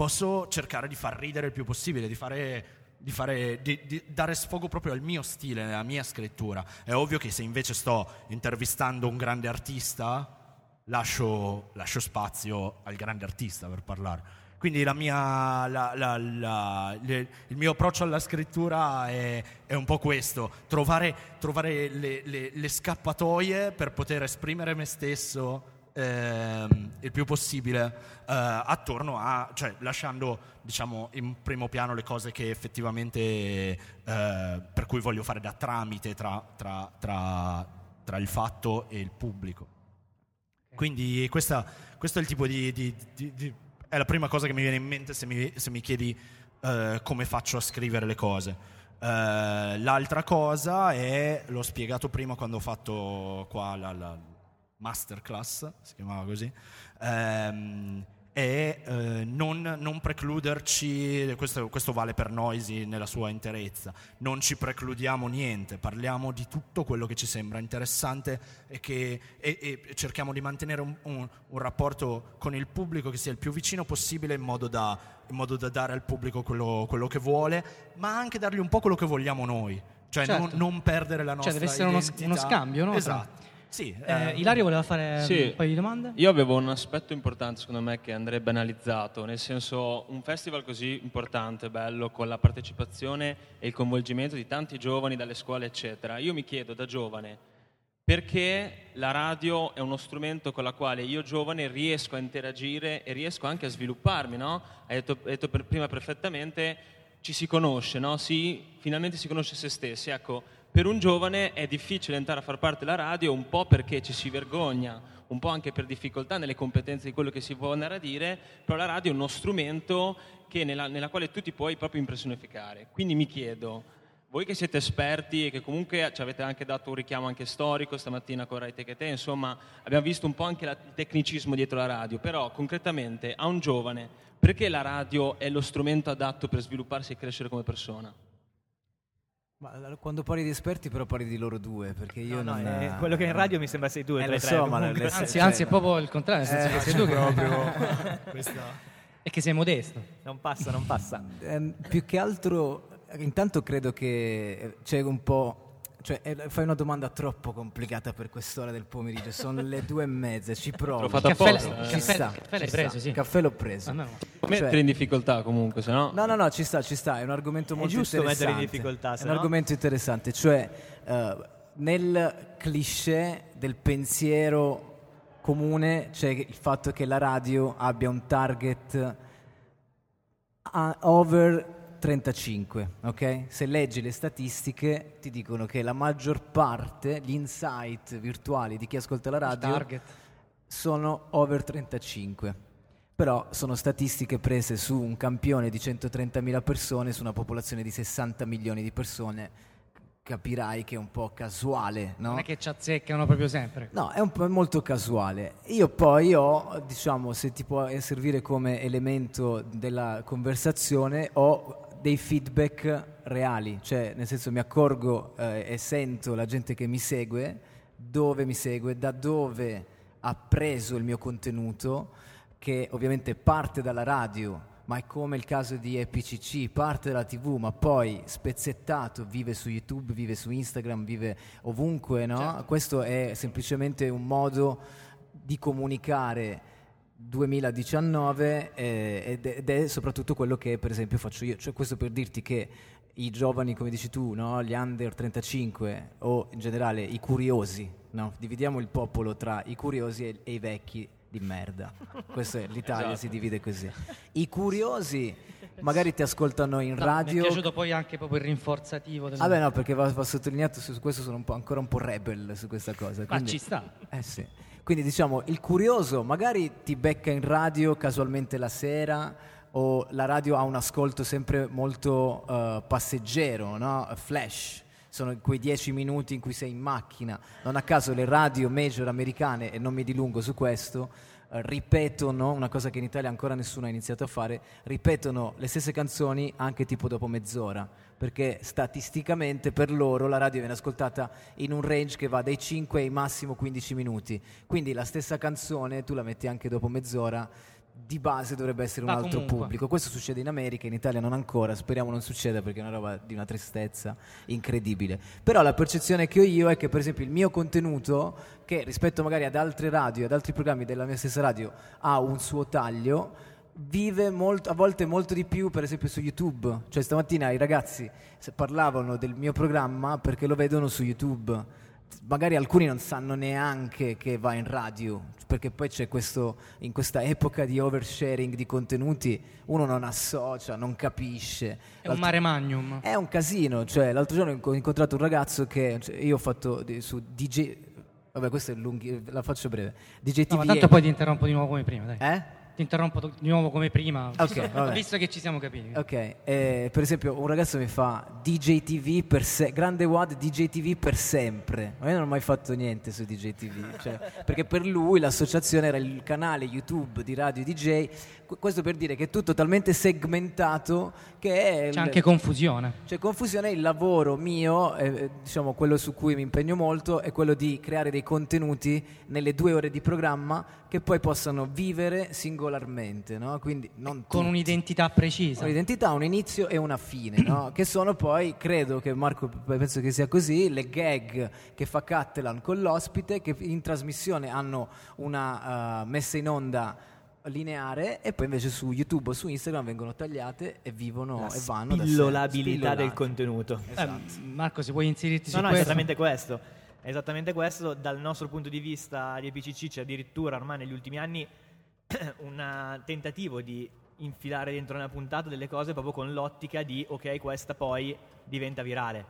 Posso cercare di far ridere il più possibile, di fare... Di, fare, di- di dare sfogo proprio al mio stile, alla mia scrittura. È ovvio che se invece sto intervistando un grande artista, lascio, lascio spazio al grande artista per parlare. Quindi mia, la- la- la- le- il mio approccio alla scrittura è, è un po' questo, trovare, trovare le, le- le scappatoie per poter esprimere me stesso ehm, il più possibile eh, attorno a, cioè lasciando diciamo in primo piano le cose che effettivamente eh, per cui voglio fare da tramite tra, tra- tra- tra il fatto e il pubblico. Quindi questa- questo è il tipo di, di- di- di- è la prima cosa che mi viene in mente se mi, se mi chiedi eh, come faccio a scrivere le cose. Eh, l'altra cosa è, l'ho spiegato prima quando ho fatto qua la, la masterclass, si chiamava così, ehm, è eh, non, non precluderci, questo, questo vale per Noisy nella sua interezza, non ci precludiamo niente, parliamo di tutto quello che ci sembra interessante e, che, e- e cerchiamo di mantenere un, un- un rapporto con il pubblico che sia il più vicino possibile in modo da, in modo da dare al pubblico quello, quello che vuole, ma anche dargli un po' quello che vogliamo noi. Cioè Certo. non, non perdere la nostra Cioè, deve essere uno, identità. uno scambio, no? Esatto. Sì, Eh, eh, Ilario voleva fare Sì. un paio di domande? Io avevo un aspetto importante secondo me che andrebbe analizzato, nel senso un festival così importante, bello, con la partecipazione e il coinvolgimento di tanti giovani dalle scuole eccetera. Io mi chiedo da giovane, perché la radio è uno strumento con la quale io giovane riesco a interagire e riesco anche a svilupparmi, no? Hai detto, hai detto prima perfettamente, ci si conosce, no? Si, finalmente si conosce se stessi. Ecco, per un giovane è difficile entrare a far parte della radio un po' perché ci si vergogna, un po' anche per difficoltà nelle competenze di quello che si può andare a dire, però la radio è uno strumento nella, nella quale tu ti puoi proprio impressionificare. Quindi mi chiedo, voi che siete esperti e che comunque ci avete anche dato un richiamo anche storico stamattina con Rai Tech e te, insomma abbiamo visto un po' anche la- il tecnicismo dietro la radio, però concretamente a un giovane perché la radio è lo strumento adatto per svilupparsi e crescere come persona? Ma l- quando parli di esperti però parli di loro due, perché io No, no, non... eh, quello che in radio mi sembra sei tu e Eh, tre, so, ma comunque. le- Anzi, cioè- anzi, è proprio il contrario, nel senso Eh, che sei tu che [LAUGHS] proprio- [LAUGHS] Questa- e che sei modesto. Non passa, non passa. Ehm, più che altro, intanto credo che eh, c'è un po'. Cioè, eh, fai una domanda troppo complicata per quest'ora del pomeriggio. Sono le [LAUGHS] due e mezza, ci provo. L'ho fatto Caffè- apposta. Ci eh. caffè- sta, caffè l'hai preso, sì. Caffè l'ho preso. Ah, no. Mettere Cioè- in difficoltà comunque, se no... No, no, no, ci sta, ci sta, è un argomento molto giusto mettere in interessante. difficoltà, È un no- argomento interessante, cioè eh, nel cliché del pensiero comune c'è il fatto che la radio abbia un target a- over 35, ok? Se leggi le statistiche ti dicono che la maggior parte, gli insight virtuali di chi ascolta la radio sono over 35. Però sono statistiche prese su un campione di 130.000 persone, su una popolazione di 60 milioni di persone. Capirai che è un po' casuale, no? Non è che ci azzeccano proprio sempre. No, è un po' molto casuale. Io poi ho, diciamo, se ti può servire come elemento della conversazione, ho dei feedback reali, cioè nel senso mi accorgo eh, e sento la gente che mi segue, dove mi segue, da dove ha preso il mio contenuto, che ovviamente parte dalla radio, ma è come il caso di EPCC, parte dalla TV, ma poi spezzettato, vive su YouTube, vive su Instagram, vive ovunque, no? Questo è semplicemente un modo di comunicare 2019 eh, ed, è, soprattutto quello che per esempio faccio io, cioè questo per dirti che i giovani, come dici tu, no? gli under 35 o in generale i curiosi, no? dividiamo il popolo tra i curiosi e, e i vecchi di merda. Questo è, l'Italia Esatto. si divide così. I curiosi magari ti ascoltano in No, Mi radio. è piaciuto poi anche proprio il rinforzativo del... Vabbè no, perché va, va sottolineato su questo sono un po', ancora un po' rebel su questa cosa. Ma quindi- ci sta. eh sì. Quindi diciamo, il curioso magari ti becca in radio casualmente la sera o la radio ha un ascolto sempre molto eh, passeggero, no? Flash. Sono quei dieci minuti in cui sei in macchina. Non a caso le radio major americane, e non mi dilungo su questo, eh, ripetono, una cosa che in Italia ancora nessuno ha iniziato a fare, ripetono le stesse canzoni anche tipo dopo mezz'ora, perché statisticamente per loro la radio viene ascoltata in un range che va dai 5 ai massimo 15 minuti. Quindi la stessa canzone tu la metti anche dopo mezz'ora, di base dovrebbe essere un Ma altro comunque. pubblico. Questo succede in America, in Italia non ancora, speriamo non succeda perché è una roba di una tristezza incredibile. Però la percezione che ho io è che per esempio il mio contenuto, che rispetto magari ad altre radio, ad altri programmi della mia stessa radio, ha un suo taglio, vive molto, a volte molto di più per esempio su YouTube. Cioè stamattina i ragazzi parlavano del mio programma perché lo vedono su YouTube. Magari alcuni non sanno neanche che va in radio, perché poi c'è questo, in questa epoca di oversharing di contenuti, uno non associa, non capisce. È un L'altro- mare magnum. è un casino, cioè l'altro giorno ho incontrato un ragazzo che cioè, io ho fatto su DJ Vabbè, questo è lunghi, la faccio breve. DJ No, ma TV tanto poi ti interrompo di nuovo come prima, dai. Eh? Ti interrompo di nuovo come prima. Ok, vabbè. [LAUGHS] Visto che ci siamo capiti. Ok, eh, per esempio un ragazzo mi fa DJ TV per se- grande WAD DJ TV per sempre. Ma io non ho mai fatto niente su DJ TV, cioè, [LAUGHS] perché per lui l'associazione era il canale YouTube di Radio DJ. Qu- Questo per dire che è tutto talmente segmentato che C'è anche confusione. c'è confusione, il lavoro mio, eh, diciamo quello su cui mi impegno molto, è quello di creare dei contenuti nelle due ore di programma che poi possano vivere singolarmente, no? Quindi non Con tutti. un'identità precisa. Un'identità, un inizio e una fine, no? [CLEARS THROAT] che sono poi, credo che Marco penso che sia così, le gag che fa Cattelan con l'ospite, che in trasmissione hanno una eh, messa in onda lineare e poi invece su YouTube o su Instagram vengono tagliate e vivono La e vanno da spillolabilità del Spillolate. contenuto. Eh, Marco, se vuoi inserirti No, su no, è questo. esattamente questo. È esattamente questo, dal nostro punto di vista di EPCC c'è addirittura ormai negli ultimi anni [CLEARS THROAT] un tentativo di infilare dentro una puntata delle cose proprio con l'ottica di ok, questa poi diventa virale.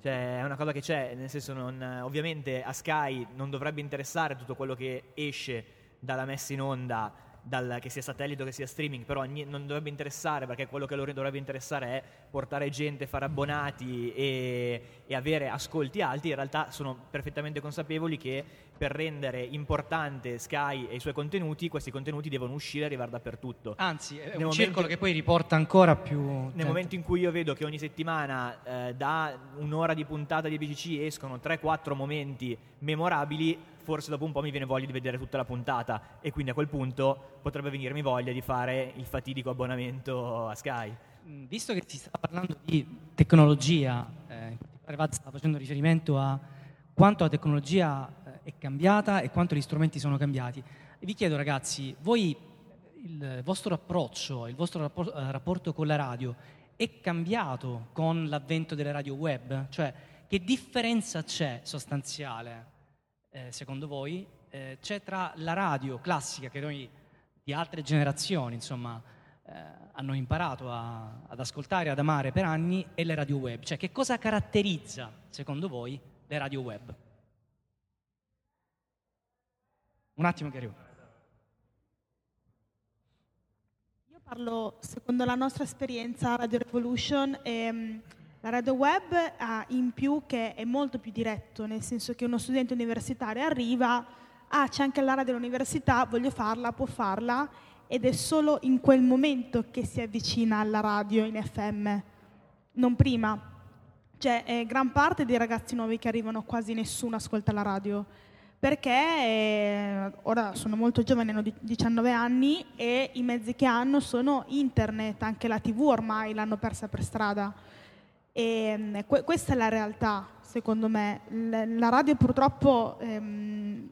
Cioè, è una cosa che c'è, nel senso, non, ovviamente a Sky non dovrebbe interessare tutto quello che esce dalla messa in onda dal, che sia satellite o che sia streaming, però non dovrebbe interessare perché quello che loro dovrebbe interessare è portare gente, fare abbonati e, e avere ascolti alti. In realtà sono perfettamente consapevoli che per rendere importante Sky e i suoi contenuti, questi contenuti devono uscire e arrivare dappertutto. Anzi, è nel un momento, circolo che poi riporta ancora più... Nel tempo. momento in cui io vedo che ogni settimana eh, da un'ora di puntata di BCC escono 3-4 momenti memorabili, forse dopo un po' mi viene voglia di vedere tutta la puntata e quindi a quel punto potrebbe venirmi voglia di fare il fatidico abbonamento a Sky. Mm, visto che si sta parlando di tecnologia, eh, Vaz sta facendo riferimento a quanto la tecnologia eh, è cambiata e quanto gli strumenti sono cambiati. Vi chiedo ragazzi, voi il vostro approccio, il vostro rapporto, eh, rapporto con la radio è cambiato con l'avvento delle radio web? Cioè, che differenza c'è sostanziale eh, secondo voi, eh, c'è tra la radio classica che noi di altre generazioni, insomma, eh, hanno imparato a, ad ascoltare, ad amare per anni e le radio web? Cioè, che cosa caratterizza, secondo voi, le radio web? Un attimo che. Io parlo secondo la nostra esperienza Radio Revolution. E, la radio web ha in più che è molto più diretto, nel senso che uno studente universitario arriva, ah c'è anche la radio dell'università, voglio farla, può farla, ed è solo in quel momento che si avvicina alla radio in FM, non prima. Cioè, eh, gran parte dei ragazzi nuovi che arrivano quasi nessuno ascolta la radio, perché eh, ora sono molto giovani, hanno 19 anni e i mezzi che hanno sono internet, anche la tv ormai l'hanno persa per strada. E, ehm, que- questa è la realtà, secondo me. L- la radio purtroppo... Ehm...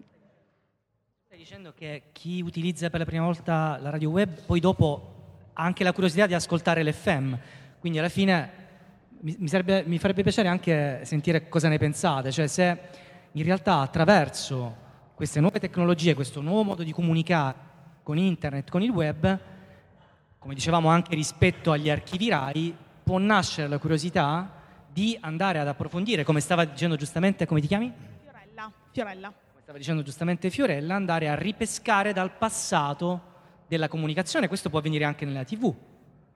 Stai dicendo che chi utilizza per la prima volta la radio web poi dopo ha anche la curiosità di ascoltare l'FM, quindi alla fine mi, sarebbe, mi farebbe piacere anche sentire cosa ne pensate, cioè se in realtà attraverso queste nuove tecnologie, questo nuovo modo di comunicare con internet, con il web, come dicevamo anche rispetto agli archivi RAI, può nascere la curiosità di andare ad approfondire, come stava dicendo giustamente, come ti chiami? Fiorella. Fiorella. Come stava dicendo giustamente Fiorella, andare a ripescare dal passato della comunicazione, questo può avvenire anche nella TV.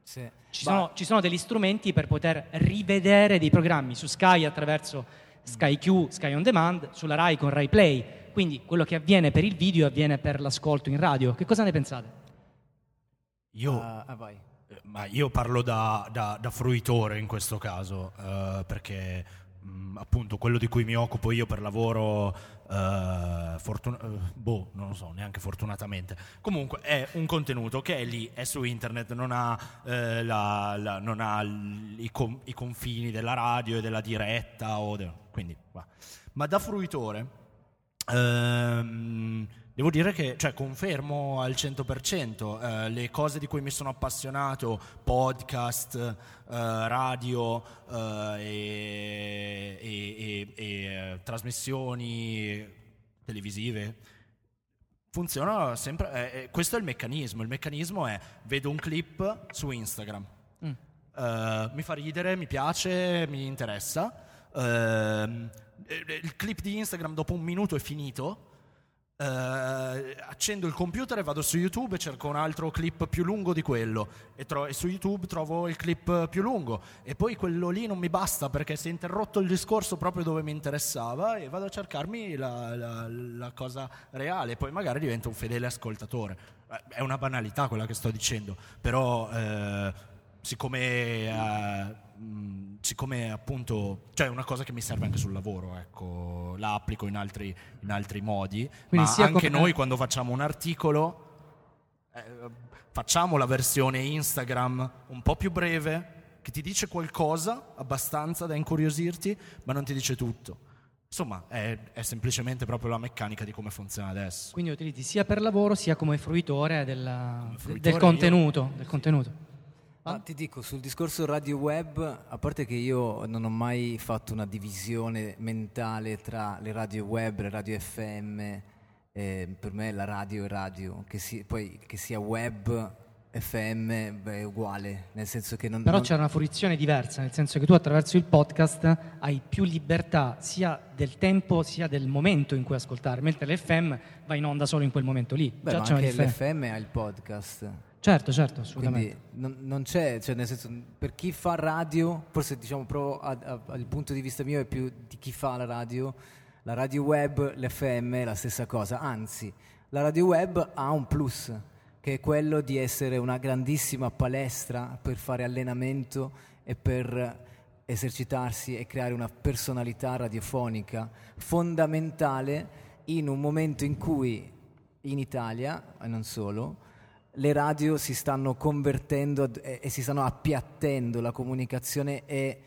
Sì. Ci, sono, ci, sono, degli strumenti per poter rivedere dei programmi su Sky attraverso Sky Q, Sky On Demand, sulla Rai con Rai Play. Quindi quello che avviene per il video avviene per l'ascolto in radio. Che cosa ne pensate? Io, uh, ma io parlo da, da, da fruitore in questo caso, uh, perché mh, mm, appunto quello di cui mi occupo io per lavoro, uh, fortuna- uh, boh, non lo so, neanche fortunatamente. Comunque è un contenuto che è lì, è su internet, non ha, la, la, non ha i, com- i, confini della radio e della diretta, de- quindi, ma da fruitore... Ehm, Devo dire che cioè, confermo al 100% eh, le cose di cui mi sono appassionato, podcast, eh, radio eh, e, e, e, eh, trasmissioni televisive, funzionano sempre. Eh, eh, questo è il meccanismo. Il meccanismo è vedo un clip su Instagram, mm. mi fa ridere, mi piace, mi interessa. Ehm, il clip di Instagram dopo un minuto è finito Uh, accendo il computer e vado su YouTube e cerco un altro clip più lungo di quello. E, tro- e, su YouTube trovo il clip più lungo. E poi quello lì non mi basta perché si è interrotto il discorso proprio dove mi interessava e vado a cercarmi la, la, la cosa reale. Poi magari divento un fedele ascoltatore. Eh, è una banalità quella che sto dicendo però eh, siccome uh, mh, siccome appunto, cioè è una cosa che mi serve anche sul lavoro, ecco, la applico in altri, in altri modi, Quindi ma anche come... noi quando facciamo un articolo eh, facciamo la versione Instagram un po' più breve, che ti dice qualcosa abbastanza da incuriosirti, ma non ti dice tutto. Insomma, è, è, semplicemente proprio la meccanica di come funziona adesso. Quindi utilizzi sia per lavoro sia come fruitore, della, come fruitore del, contenuto, del contenuto. Ah, ti dico, sul discorso radio web, a parte che io non ho mai fatto una divisione mentale tra le radio web, le radio FM, eh, per me la radio è radio, che, si, poi, che sia web, FM beh, è uguale, nel senso che non... Però non... c'è una fruizione diversa, nel senso che tu attraverso il podcast hai più libertà sia del tempo sia del momento in cui ascoltare, mentre l'FM va in onda solo in quel momento lì. Beh, Già ma anche l'FM ha il podcast. Certo, certo, assolutamente. Quindi non, non c'è, cioè nel senso, per chi fa radio, forse diciamo proprio a- a- al punto di vista mio è più di chi fa la radio, la radio web, l'FM è la stessa cosa, anzi la radio web ha un plus, che è quello di essere una grandissima palestra per fare allenamento e per esercitarsi e creare una personalità radiofonica fondamentale in un momento in cui in Italia, e non solo, le radio si stanno convertendo e, e si stanno appiattendo, la comunicazione è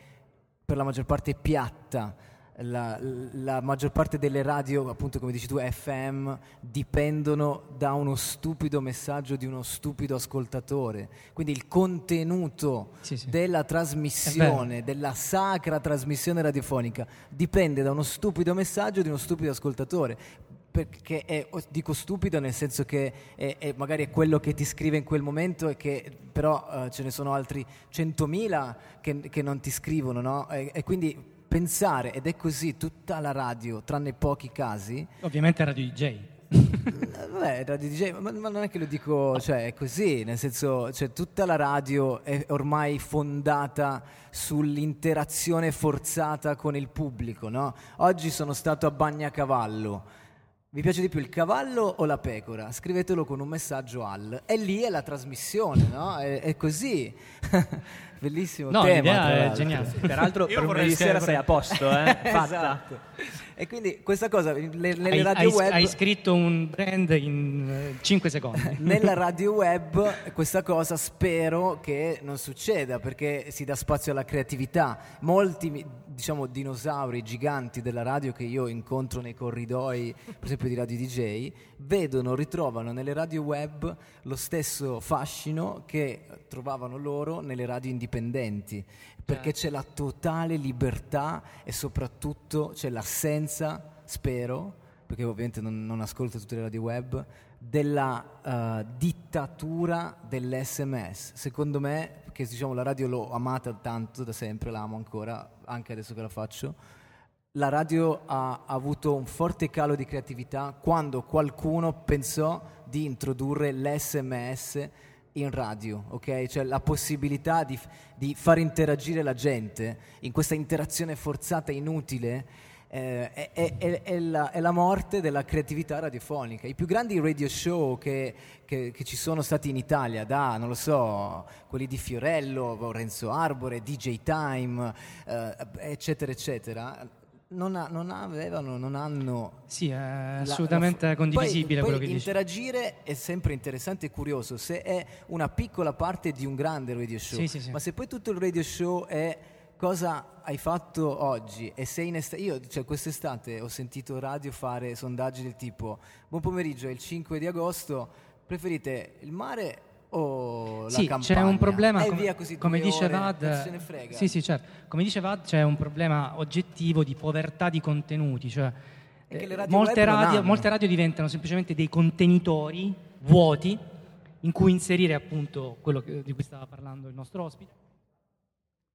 per la maggior parte piatta. La, la maggior parte delle radio, appunto come dici tu, FM, dipendono da uno stupido messaggio di uno stupido ascoltatore. Quindi il contenuto Sì, sì. della trasmissione, della sacra trasmissione radiofonica, dipende da uno stupido messaggio di uno stupido ascoltatore. Perché è, dico stupido nel senso che è, è- magari è quello che ti scrive in quel momento e che però eh, ce ne sono altri 100.000 che, che non ti scrivono, no? E, e quindi pensare, ed è così tutta la radio, tranne pochi casi, Ovviamente Radio DJ. [LAUGHS] Vabbè, Radio DJ, ma, ma non è che lo dico, cioè è così, nel senso, cioè, tutta la radio è ormai fondata sull'interazione forzata con il pubblico, no? Oggi sono stato a Bagnacavallo. Vi piace di più il cavallo o la pecora? Scrivetelo con un messaggio al. E lì è la trasmissione, no? È, è così. [LAUGHS] Bellissimo No, tema. l'idea è geniale. Peraltro, [LAUGHS] Io per lunedì sera sei a posto, eh? [LAUGHS] Fatta. esatto. E quindi questa cosa, le- nelle Hai, radio hai- web... hai scritto un brand in 5 secondi. [LAUGHS] Nella radio web questa cosa spero che non succeda perché si dà spazio alla creatività. Molti diciamo dinosauri giganti della radio che io incontro nei corridoi, per esempio di Radio DJ, vedono, ritrovano nelle radio web lo stesso fascino che trovavano loro nelle radio indipendenti, perché c'è la totale libertà e soprattutto c'è l'assenza, spero, perché ovviamente non, non ascolto tutte le radio web, della eh, dittatura dell'SMS. Secondo me, che diciamo la radio l'ho amata tanto da sempre, la amo ancora, anche adesso che la faccio, la radio ha avuto un forte calo di creatività quando qualcuno pensò di introdurre l'SMS in radio, ok? Cioè la possibilità di, di far interagire la gente in questa interazione forzata inutile eh, è- è- è la, è la morte della creatività radiofonica. I più grandi radio show che, che- che ci sono stati in Italia, da, non lo so, quelli di Fiorello, Renzo Arbore, DJ Time, eh, eccetera, eccetera, non, ha- non avevano, non hanno Sì, è la- assolutamente la- condivisibile poi, quello poi che dici. interagire è sempre interessante e curioso se è una piccola parte di un grande radio show Sì, sì, sì. ma se poi tutto il radio show è cosa hai fatto oggi e sei in estate io cioè, quest'estate ho sentito radio fare sondaggi del tipo buon pomeriggio è il 5 di agosto preferite il mare o la Sì, campagna c'è un problema, e come, via così come dice ore, Vad, non se ne frega sì, sì, certo. come dice Vad c'è un problema oggettivo di povertà di contenuti, cioè che eh, le radio molte, radio, molte radio diventano semplicemente dei contenitori vuoti in cui inserire appunto quello che- di cui stava parlando il nostro ospite.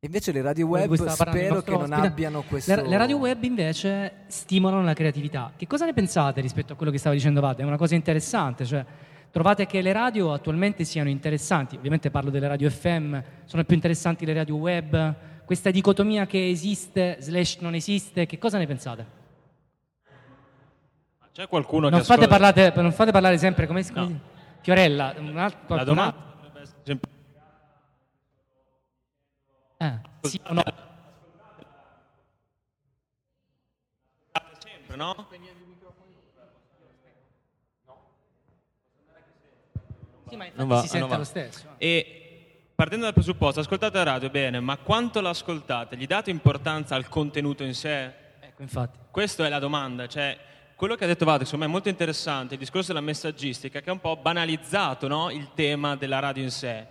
invece le radio web spero che non ospite. abbiano questo Le, le radio web invece stimolano la creatività. Che cosa ne pensate rispetto a quello che stava dicendo Vad? È una cosa interessante, cioè trovate che le radio attualmente siano interessanti, ovviamente parlo delle radio FM, sono più interessanti le radio web, questa dicotomia che esiste slash non esiste, che cosa ne pensate? C'è qualcuno Non che fate, ascolta- parlate- non fate parlare sempre come, come No. Fiorella, un altro, La domanda potrebbe essere sempre- Eh, sì o no? sempre, no? Sì, ma infatti va, si sente lo stesso. E partendo dal presupposto, ascoltate la radio bene, ma quanto l'ascoltate? Gli date importanza al contenuto in sé? Ecco, infatti. Questa è la domanda, cioè quello che ha detto secondo me è molto interessante, il discorso della messaggistica che ha un po' banalizzato no, il tema della radio in sé.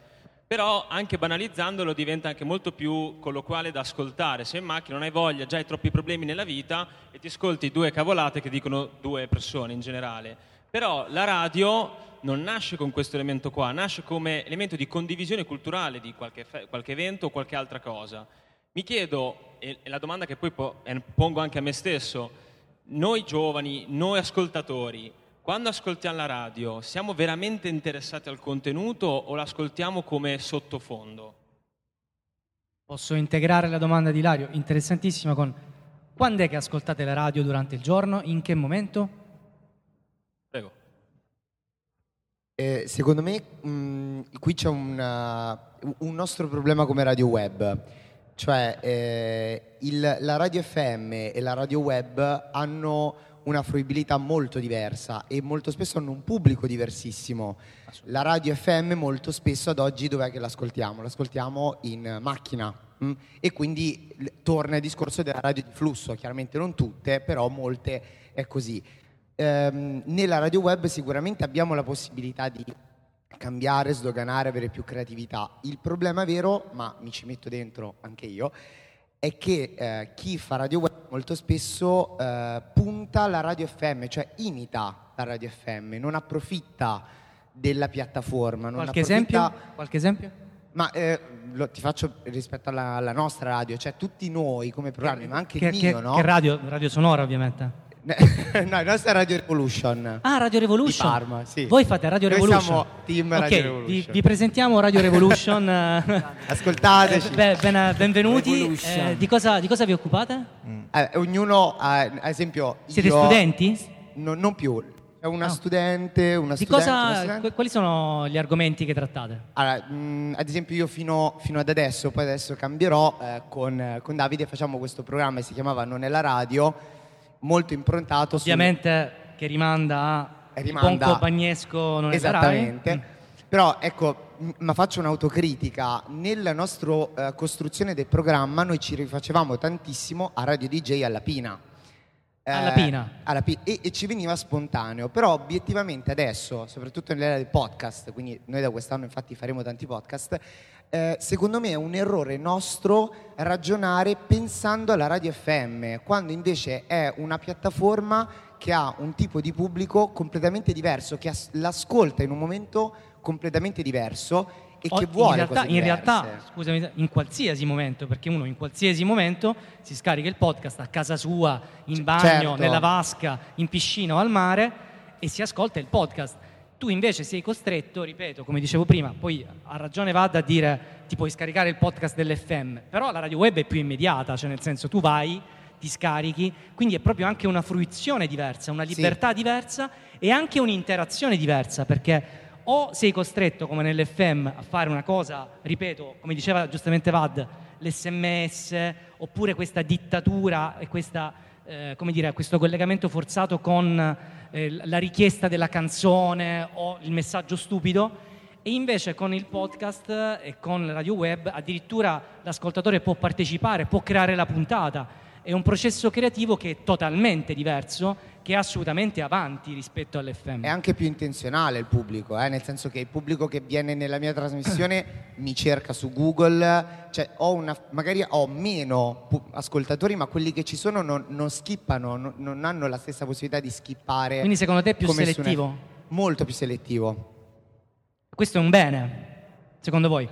Però anche banalizzandolo diventa anche molto più colloquiale da ascoltare. Se in macchina non hai voglia, già hai troppi problemi nella vita e ti ascolti due cavolate che dicono due persone in generale. Però la radio non nasce con questo elemento qua, nasce come elemento di condivisione culturale di qualche, qualche evento o qualche altra cosa. Mi chiedo, e la domanda che poi pongo anche a me stesso, noi giovani, noi ascoltatori, quando ascoltiamo la radio, siamo veramente interessati al contenuto o l'ascoltiamo come sottofondo? Posso integrare la domanda di Lario, interessantissima, con quando è che ascoltate la radio durante il giorno? In che momento? Prego. Eh, secondo me mh, qui c'è una, un nostro problema come radio web, cioè eh, il, la radio FM e la radio web hanno una fruibilità molto diversa e molto spesso hanno un pubblico diversissimo. La radio FM molto spesso ad oggi dov'è che l'ascoltiamo? L'ascoltiamo in macchina mh? E quindi torna il discorso della radio di flusso, chiaramente non tutte, però molte è così ehm, nella radio web sicuramente abbiamo la possibilità di cambiare, sdoganare, avere più creatività. Il problema vero, ma mi ci metto dentro anche io, è che eh, chi fa radio web molto spesso eh, punta alla radio FM, cioè imita la radio FM, non approfitta della piattaforma. Qualche esempio? Qualche esempio? Ma eh, lo, ti faccio rispetto alla, alla, nostra radio, cioè tutti noi come programmi, ma anche che, il mio, che, no? Che radio? Radio sonora ovviamente. [LAUGHS] no, il nostro è Radio Revolution. Ah, Radio Revolution. Di Parma, sì. Voi fate Radio Revolution. Noi siamo team okay, Radio Revolution. Vi, vi, presentiamo Radio Revolution. [LAUGHS] Ascoltateci. Eh, ben, benvenuti. Eh, di, cosa, di, cosa, vi occupate? Mm. Eh, ognuno, ha, ad esempio... Siete io, studenti? No, non più. È una oh. studente, una di studente, cosa, una studente. Quali sono gli argomenti che trattate? Allora, mh, mm, ad esempio io fino, fino, ad adesso, poi adesso cambierò, eh, con, con Davide facciamo questo programma che si chiamava Non è la radio molto improntato Ovviamente su... che rimanda a rimanda... Bagnesco non Esattamente. Mm. Però ecco, ma faccio un'autocritica, nella nostra uh, costruzione del programma noi ci rifacevamo tantissimo a Radio DJ alla Pina. Alla Pina. Eh, alla P- e, e, ci veniva spontaneo, però obiettivamente adesso, soprattutto nell'era del podcast, quindi noi da quest'anno infatti faremo tanti podcast, eh, secondo me è un errore nostro ragionare pensando alla radio FM, quando invece è una piattaforma che ha un tipo di pubblico completamente diverso, che as- l'ascolta in un momento completamente diverso e che vuole in realtà, in realtà, scusami, in qualsiasi momento, perché uno in qualsiasi momento si scarica il podcast a casa sua, in bagno, certo. nella vasca, in piscina o al mare e si ascolta il podcast. Tu invece sei costretto, ripeto, come dicevo prima, poi ha ragione Vada a dire ti puoi scaricare il podcast dell'FM, però la radio web è più immediata, cioè nel senso tu vai, ti scarichi, quindi è proprio anche una fruizione diversa, una libertà sì. diversa e anche un'interazione diversa, perché o sei costretto come nell'FM a fare una cosa, ripeto, come diceva giustamente Vad, l'SMS, oppure questa dittatura e questa, eh, dire, questo collegamento forzato con eh, la richiesta della canzone o il messaggio stupido, e invece con il podcast e con la radio web addirittura l'ascoltatore può partecipare, può creare la puntata. È un processo creativo che è totalmente diverso, che è assolutamente avanti rispetto all'FM. È anche più intenzionale il pubblico, eh? nel senso che il pubblico che viene nella mia trasmissione [CLEARS THROAT] mi cerca su Google, cioè ho una, magari ho meno ascoltatori, ma quelli che ci sono non, non skippano, non, non, hanno la stessa possibilità di skippare. Quindi secondo te è più selettivo? Una, molto più selettivo. Questo è un bene, secondo voi?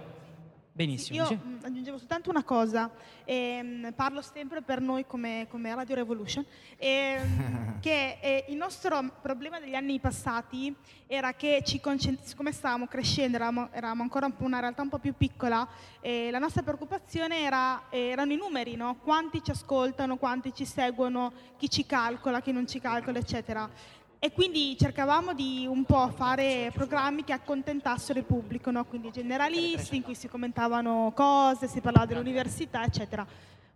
Benissimo. Io mh, aggiungevo soltanto una cosa, ehm, parlo sempre per noi come, come Radio Revolution, ehm, [LAUGHS] che eh, il nostro problema degli anni passati era che ci siccome stavamo crescendo, eravamo, eravamo, ancora una realtà un po' più piccola, eh, la nostra preoccupazione era, eh, erano i numeri, no? quanti ci ascoltano, quanti ci seguono, chi ci calcola, chi non ci calcola, eccetera e quindi cercavamo di un po' fare programmi che accontentassero il pubblico, no? quindi generalisti in cui si commentavano cose, si parlava dell'università, eccetera.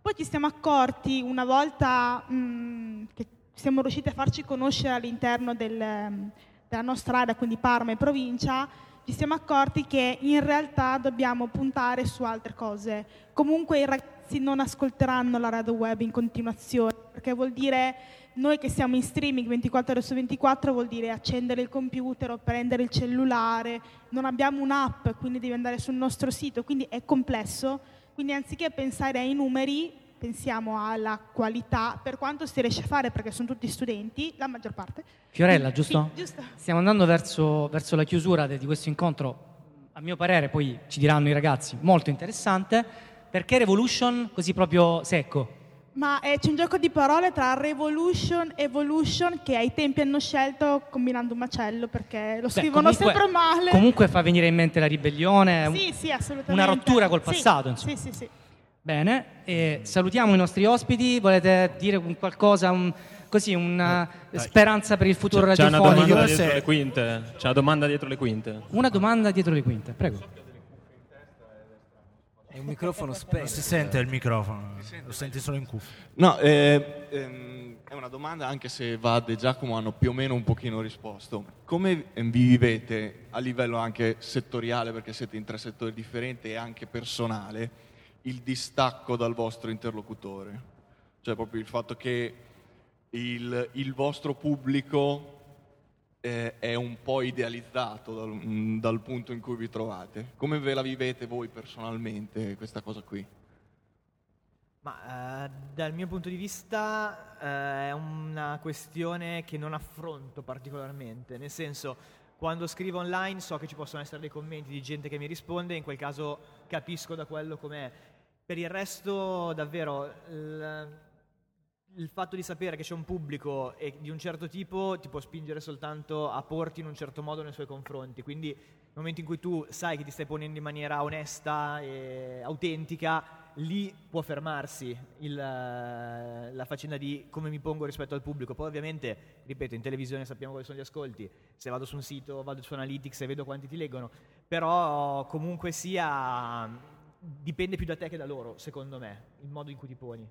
Poi ci siamo accorti una volta mh, mm, che siamo riusciti a farci conoscere all'interno del, della nostra area, quindi Parma e provincia, ci siamo accorti che in realtà dobbiamo puntare su altre cose. Comunque i ragazzi non ascolteranno la radio web in continuazione perché vuol dire noi che siamo in streaming 24 ore su 24 vuol dire accendere il computer o prendere il cellulare, non abbiamo un'app, quindi devi andare sul nostro sito, quindi è complesso. Quindi anziché pensare ai numeri, pensiamo alla qualità, per quanto si riesce a fare, perché sono tutti studenti, la maggior parte. Fiorella, giusto? Sì, giusto. Stiamo andando verso, verso la chiusura de- di questo incontro, a mio parere, poi ci diranno i ragazzi, molto interessante. Perché Revolution così proprio secco? Ma eh, c'è un gioco di parole tra Revolution e Evolution che ai tempi hanno scelto combinando un macello perché lo Beh, scrivono comunque- sempre male. Comunque fa venire in mente la ribellione, un- sì, sì, assolutamente. una rottura col Sì, passato, insomma. Sì, sì, sì. Bene, e salutiamo i nostri ospiti. Volete dire un qualcosa, un- così, una speranza per il futuro C'è, c'è una radiofonico? domanda dietro le quinte. C'è una domanda dietro le quinte. Una domanda dietro le quinte, prego. Un microfono Non spento. si sente il microfono, lo senti solo in cuffia. No, eh, ehm, è una domanda anche se Vad e Giacomo hanno più o meno un pochino risposto. Come vi vivete a livello anche settoriale, perché siete in tre settori differenti, e anche personale, il distacco dal vostro interlocutore? Cioè proprio il fatto che il, il vostro pubblico eh, è un po' idealizzato dal, mm, dal punto in cui vi trovate. Come ve la vivete voi personalmente questa cosa qui? Ma eh, dal mio punto di vista eh, è una questione che non affronto particolarmente, nel senso quando scrivo online so che ci possono essere dei commenti di gente che mi risponde, in quel caso capisco da quello com'è. Per il resto davvero il, il fatto di sapere che c'è un pubblico di un certo tipo ti può spingere soltanto a porti in un certo modo nei suoi confronti, quindi nel momento in cui tu sai che ti stai ponendo in maniera onesta e autentica, lì può fermarsi il, eh, la faccenda di come mi pongo rispetto al pubblico. Poi ovviamente, ripeto, in televisione sappiamo quali sono gli ascolti, se vado su un sito, vado su Analytics e vedo quanti ti leggono, però comunque sia dipende più da te che da loro, secondo me, il modo in cui ti poni.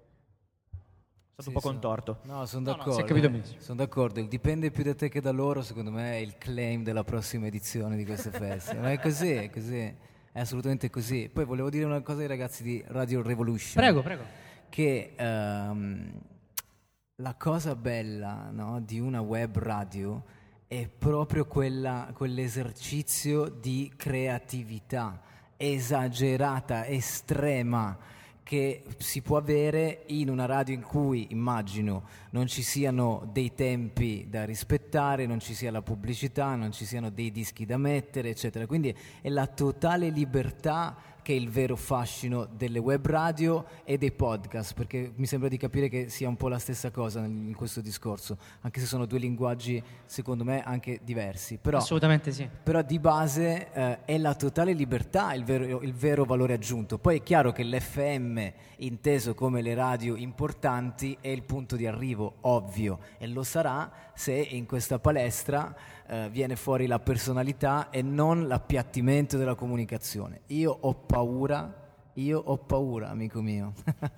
È stato un po' contorto. No, sono No, no, d'accordo. si è capito benissimo. Sono d'accordo. Il dipende più da te che da loro, secondo me, è il claim della prossima edizione di queste feste. Ma è così, è così. È assolutamente così. Poi volevo dire una cosa ai ragazzi di Radio Revolution. Prego, prego. Che ehm, la cosa bella no, di una web radio è proprio quella- quell'esercizio di creatività esagerata, estrema che si può avere in una radio in cui, immagino, non ci siano dei tempi da rispettare, non ci sia la pubblicità, non ci siano dei dischi da mettere, eccetera. Quindi è la totale libertà che è il vero fascino delle web radio e dei podcast, perché mi sembra di capire che sia un po' la stessa cosa in questo discorso, anche se sono due linguaggi, secondo me, anche diversi. Però, Assolutamente sì. però di base eh, è la totale libertà il vero, il vero valore aggiunto. Poi è chiaro che l'FM, inteso come le radio importanti, è il punto di arrivo, ovvio, e lo sarà se in questa palestra eh, viene fuori la personalità e non l'appiattimento della comunicazione. Io ho paura. Io ho paura, amico mio,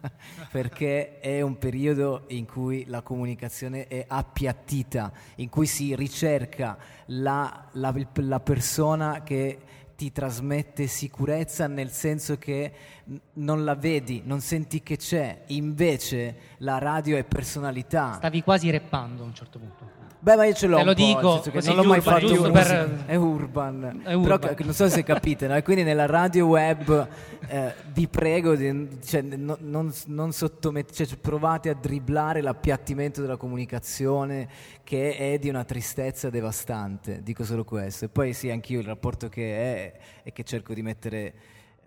[LAUGHS] perché è un periodo in cui la comunicazione è appiattita, in cui si ricerca la, la- la persona che ti trasmette sicurezza nel senso che non la vedi, non senti che c'è, invece la radio è personalità. Stavi quasi reppando a un certo punto. Beh, ma io ce l'ho Te lo dico non l'ho mai urban, fatto giusto per- [LAUGHS] È urban. È urban. Però non so se capite, no? E quindi nella radio web eh, vi prego, di- cioè, no- non, non cioè, provate a dribblare l'appiattimento della comunicazione che è di una tristezza devastante, dico solo questo. E poi sì, anch'io il rapporto che è è che cerco di mettere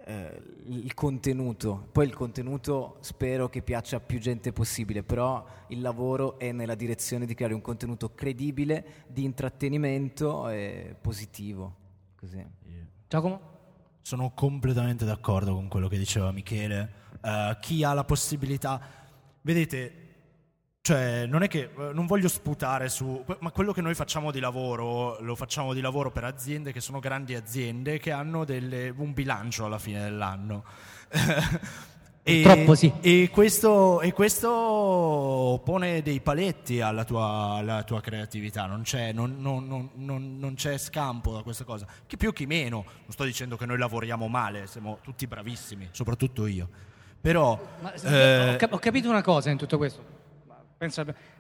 eh, il contenuto. Poi il contenuto spero che piaccia a più gente possibile, però il lavoro è nella direzione di creare un contenuto credibile, di intrattenimento e positivo. Così. Giacomo? Sono completamente d'accordo con quello che diceva Michele. Eh, chi ha la possibilità, vedete, cioè non è che eh, non voglio sputare su, ma quello che noi facciamo di lavoro lo facciamo di lavoro per aziende che sono grandi aziende che hanno delle- un bilancio alla fine dell'anno. [LAUGHS] E, Purtroppo sì. E questo, e questo pone dei paletti alla tua, alla tua creatività, non c'è, non- non- non- non- non c'è scampo da questa cosa. Chi più chi meno, non sto dicendo che noi lavoriamo male, siamo tutti bravissimi, soprattutto io. Però Ma, eh, ho capito una cosa in tutto questo.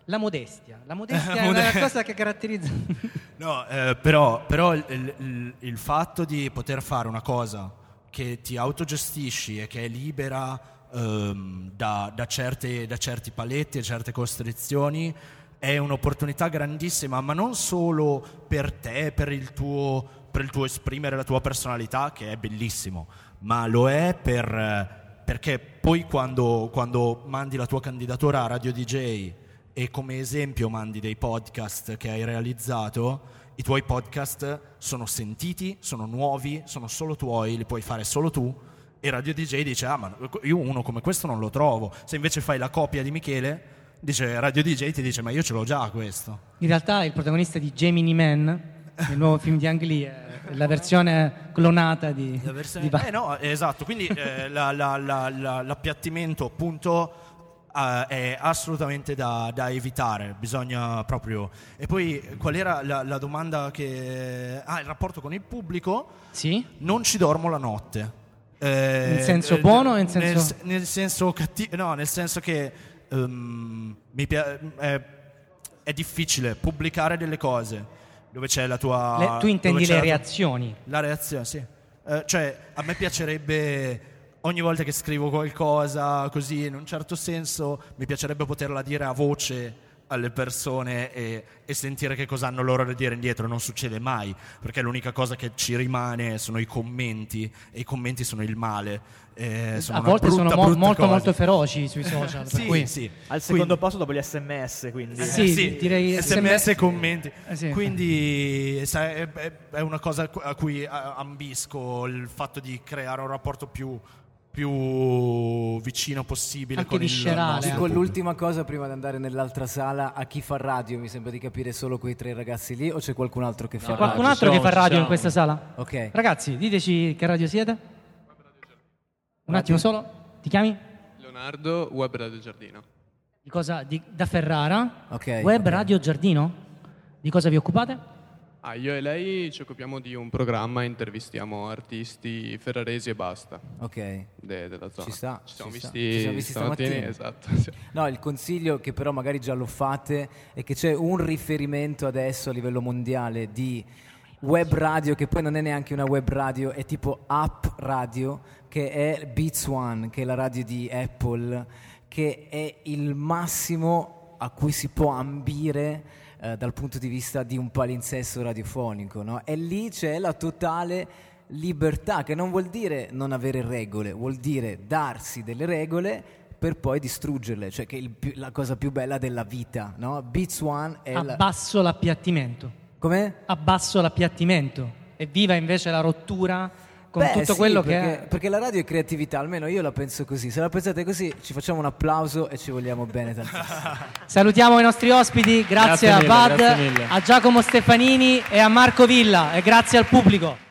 La modestia. La [LAUGHS] modestia La è una cosa che caratterizza. [LAUGHS] No, eh, però, però il, il- il fatto di poter fare una cosa che ti autogestisci e che è libera ehm, da, da certe- da certi paletti e certe costrizioni è un'opportunità grandissima, ma non solo per te, per il tuo, per il tuo esprimere la tua personalità, che è bellissimo, ma lo è per, perché poi quando, quando mandi la tua candidatura a Radio DJ e come esempio mandi dei podcast che hai realizzato, i tuoi podcast sono sentiti, sono nuovi, sono solo tuoi, li puoi fare solo tu. E Radio DJ dice: Ah, ma io uno come questo non lo trovo. Se invece fai la copia di Michele, dice Radio DJ ti dice: Ma io ce l'ho già questo. In realtà il protagonista di Gemini Man, [LAUGHS] il nuovo film di Ang Lee, è la versione clonata di, di Ba- Eh no, esatto, quindi eh, la- la- la- la- l'appiattimento appunto eh, è assolutamente da, da evitare, bisogna proprio... E poi qual era la, la domanda che... Ah, il rapporto con il pubblico? Sì. Non ci dormo la notte. Eh, In senso eh, buono o in nel, senso- nel senso cattivo? No, nel senso che ehm, mi pia- è, è difficile pubblicare delle cose dove c'è la tua... Le- tu intendi le la tua- reazioni? la reazione, sì. Eh, cioè, a me piacerebbe ogni volta che scrivo qualcosa così, in un certo senso, mi piacerebbe poterla dire a voce alle persone e, e sentire che cosa hanno loro da dire indietro. Non succede mai, perché l'unica cosa che ci rimane sono i commenti e i commenti sono il male. Eh, sono a volte sono brutta, mo- brutta molto cosa. molto feroci sui social. Sì, cui- sì. Al secondo posto dopo gli sms, quindi. Eh, sì, direi sms e commenti. Eh, sì. Quindi è, una cosa a cui eh, ambisco il fatto di creare un rapporto più, più vicino possibile Anche con il viscerale. nostro Dico pubblico. l'ultima cosa prima di andare nell'altra sala. A chi fa radio mi sembra di capire solo quei tre ragazzi lì o c'è qualcun altro che fa C'è qualcun radio? altro che fa radio in questa sala? Ok. Ragazzi, diteci che radio siete. Un attimo solo. Ti chiami? Leonardo, Web Radio Giardino. Di cosa? Di- da Ferrara. Ok, Web. Radio Giardino. Di cosa vi occupate? Ah, io e lei ci occupiamo di un programma, intervistiamo artisti ferraresi e basta. Ok. de- della zona. Ci sta. Ci siamo ci sta. visti, Ci siamo visti stamattina. stamattina. Esatto. [LAUGHS] sì. No, il consiglio che però magari già lo fate è che c'è un riferimento adesso a livello mondiale di web radio che poi non è neanche una web radio, è tipo app radio che è Beats One, che è la radio di Apple, che è il massimo a cui si può ambire eh, dal punto di vista di un palinsesto radiofonico, no? E lì c'è la totale libertà, che non vuol dire non avere regole, vuol dire darsi delle regole per poi distruggerle, cioè che è la cosa più bella della vita, no? Beats One è la... Abbasso l'appiattimento. Come? Abbasso l'appiattimento. E viva invece la rottura con Beh, tutto sì, quello perché, che è. perché la radio è creatività, almeno io la penso così. Se la pensate così, ci facciamo un applauso e ci vogliamo bene tantissimo. [LAUGHS] Salutiamo i nostri ospiti, grazie, Grazie a mille, mille. a Giacomo Stefanini e a Marco Villa e grazie al pubblico.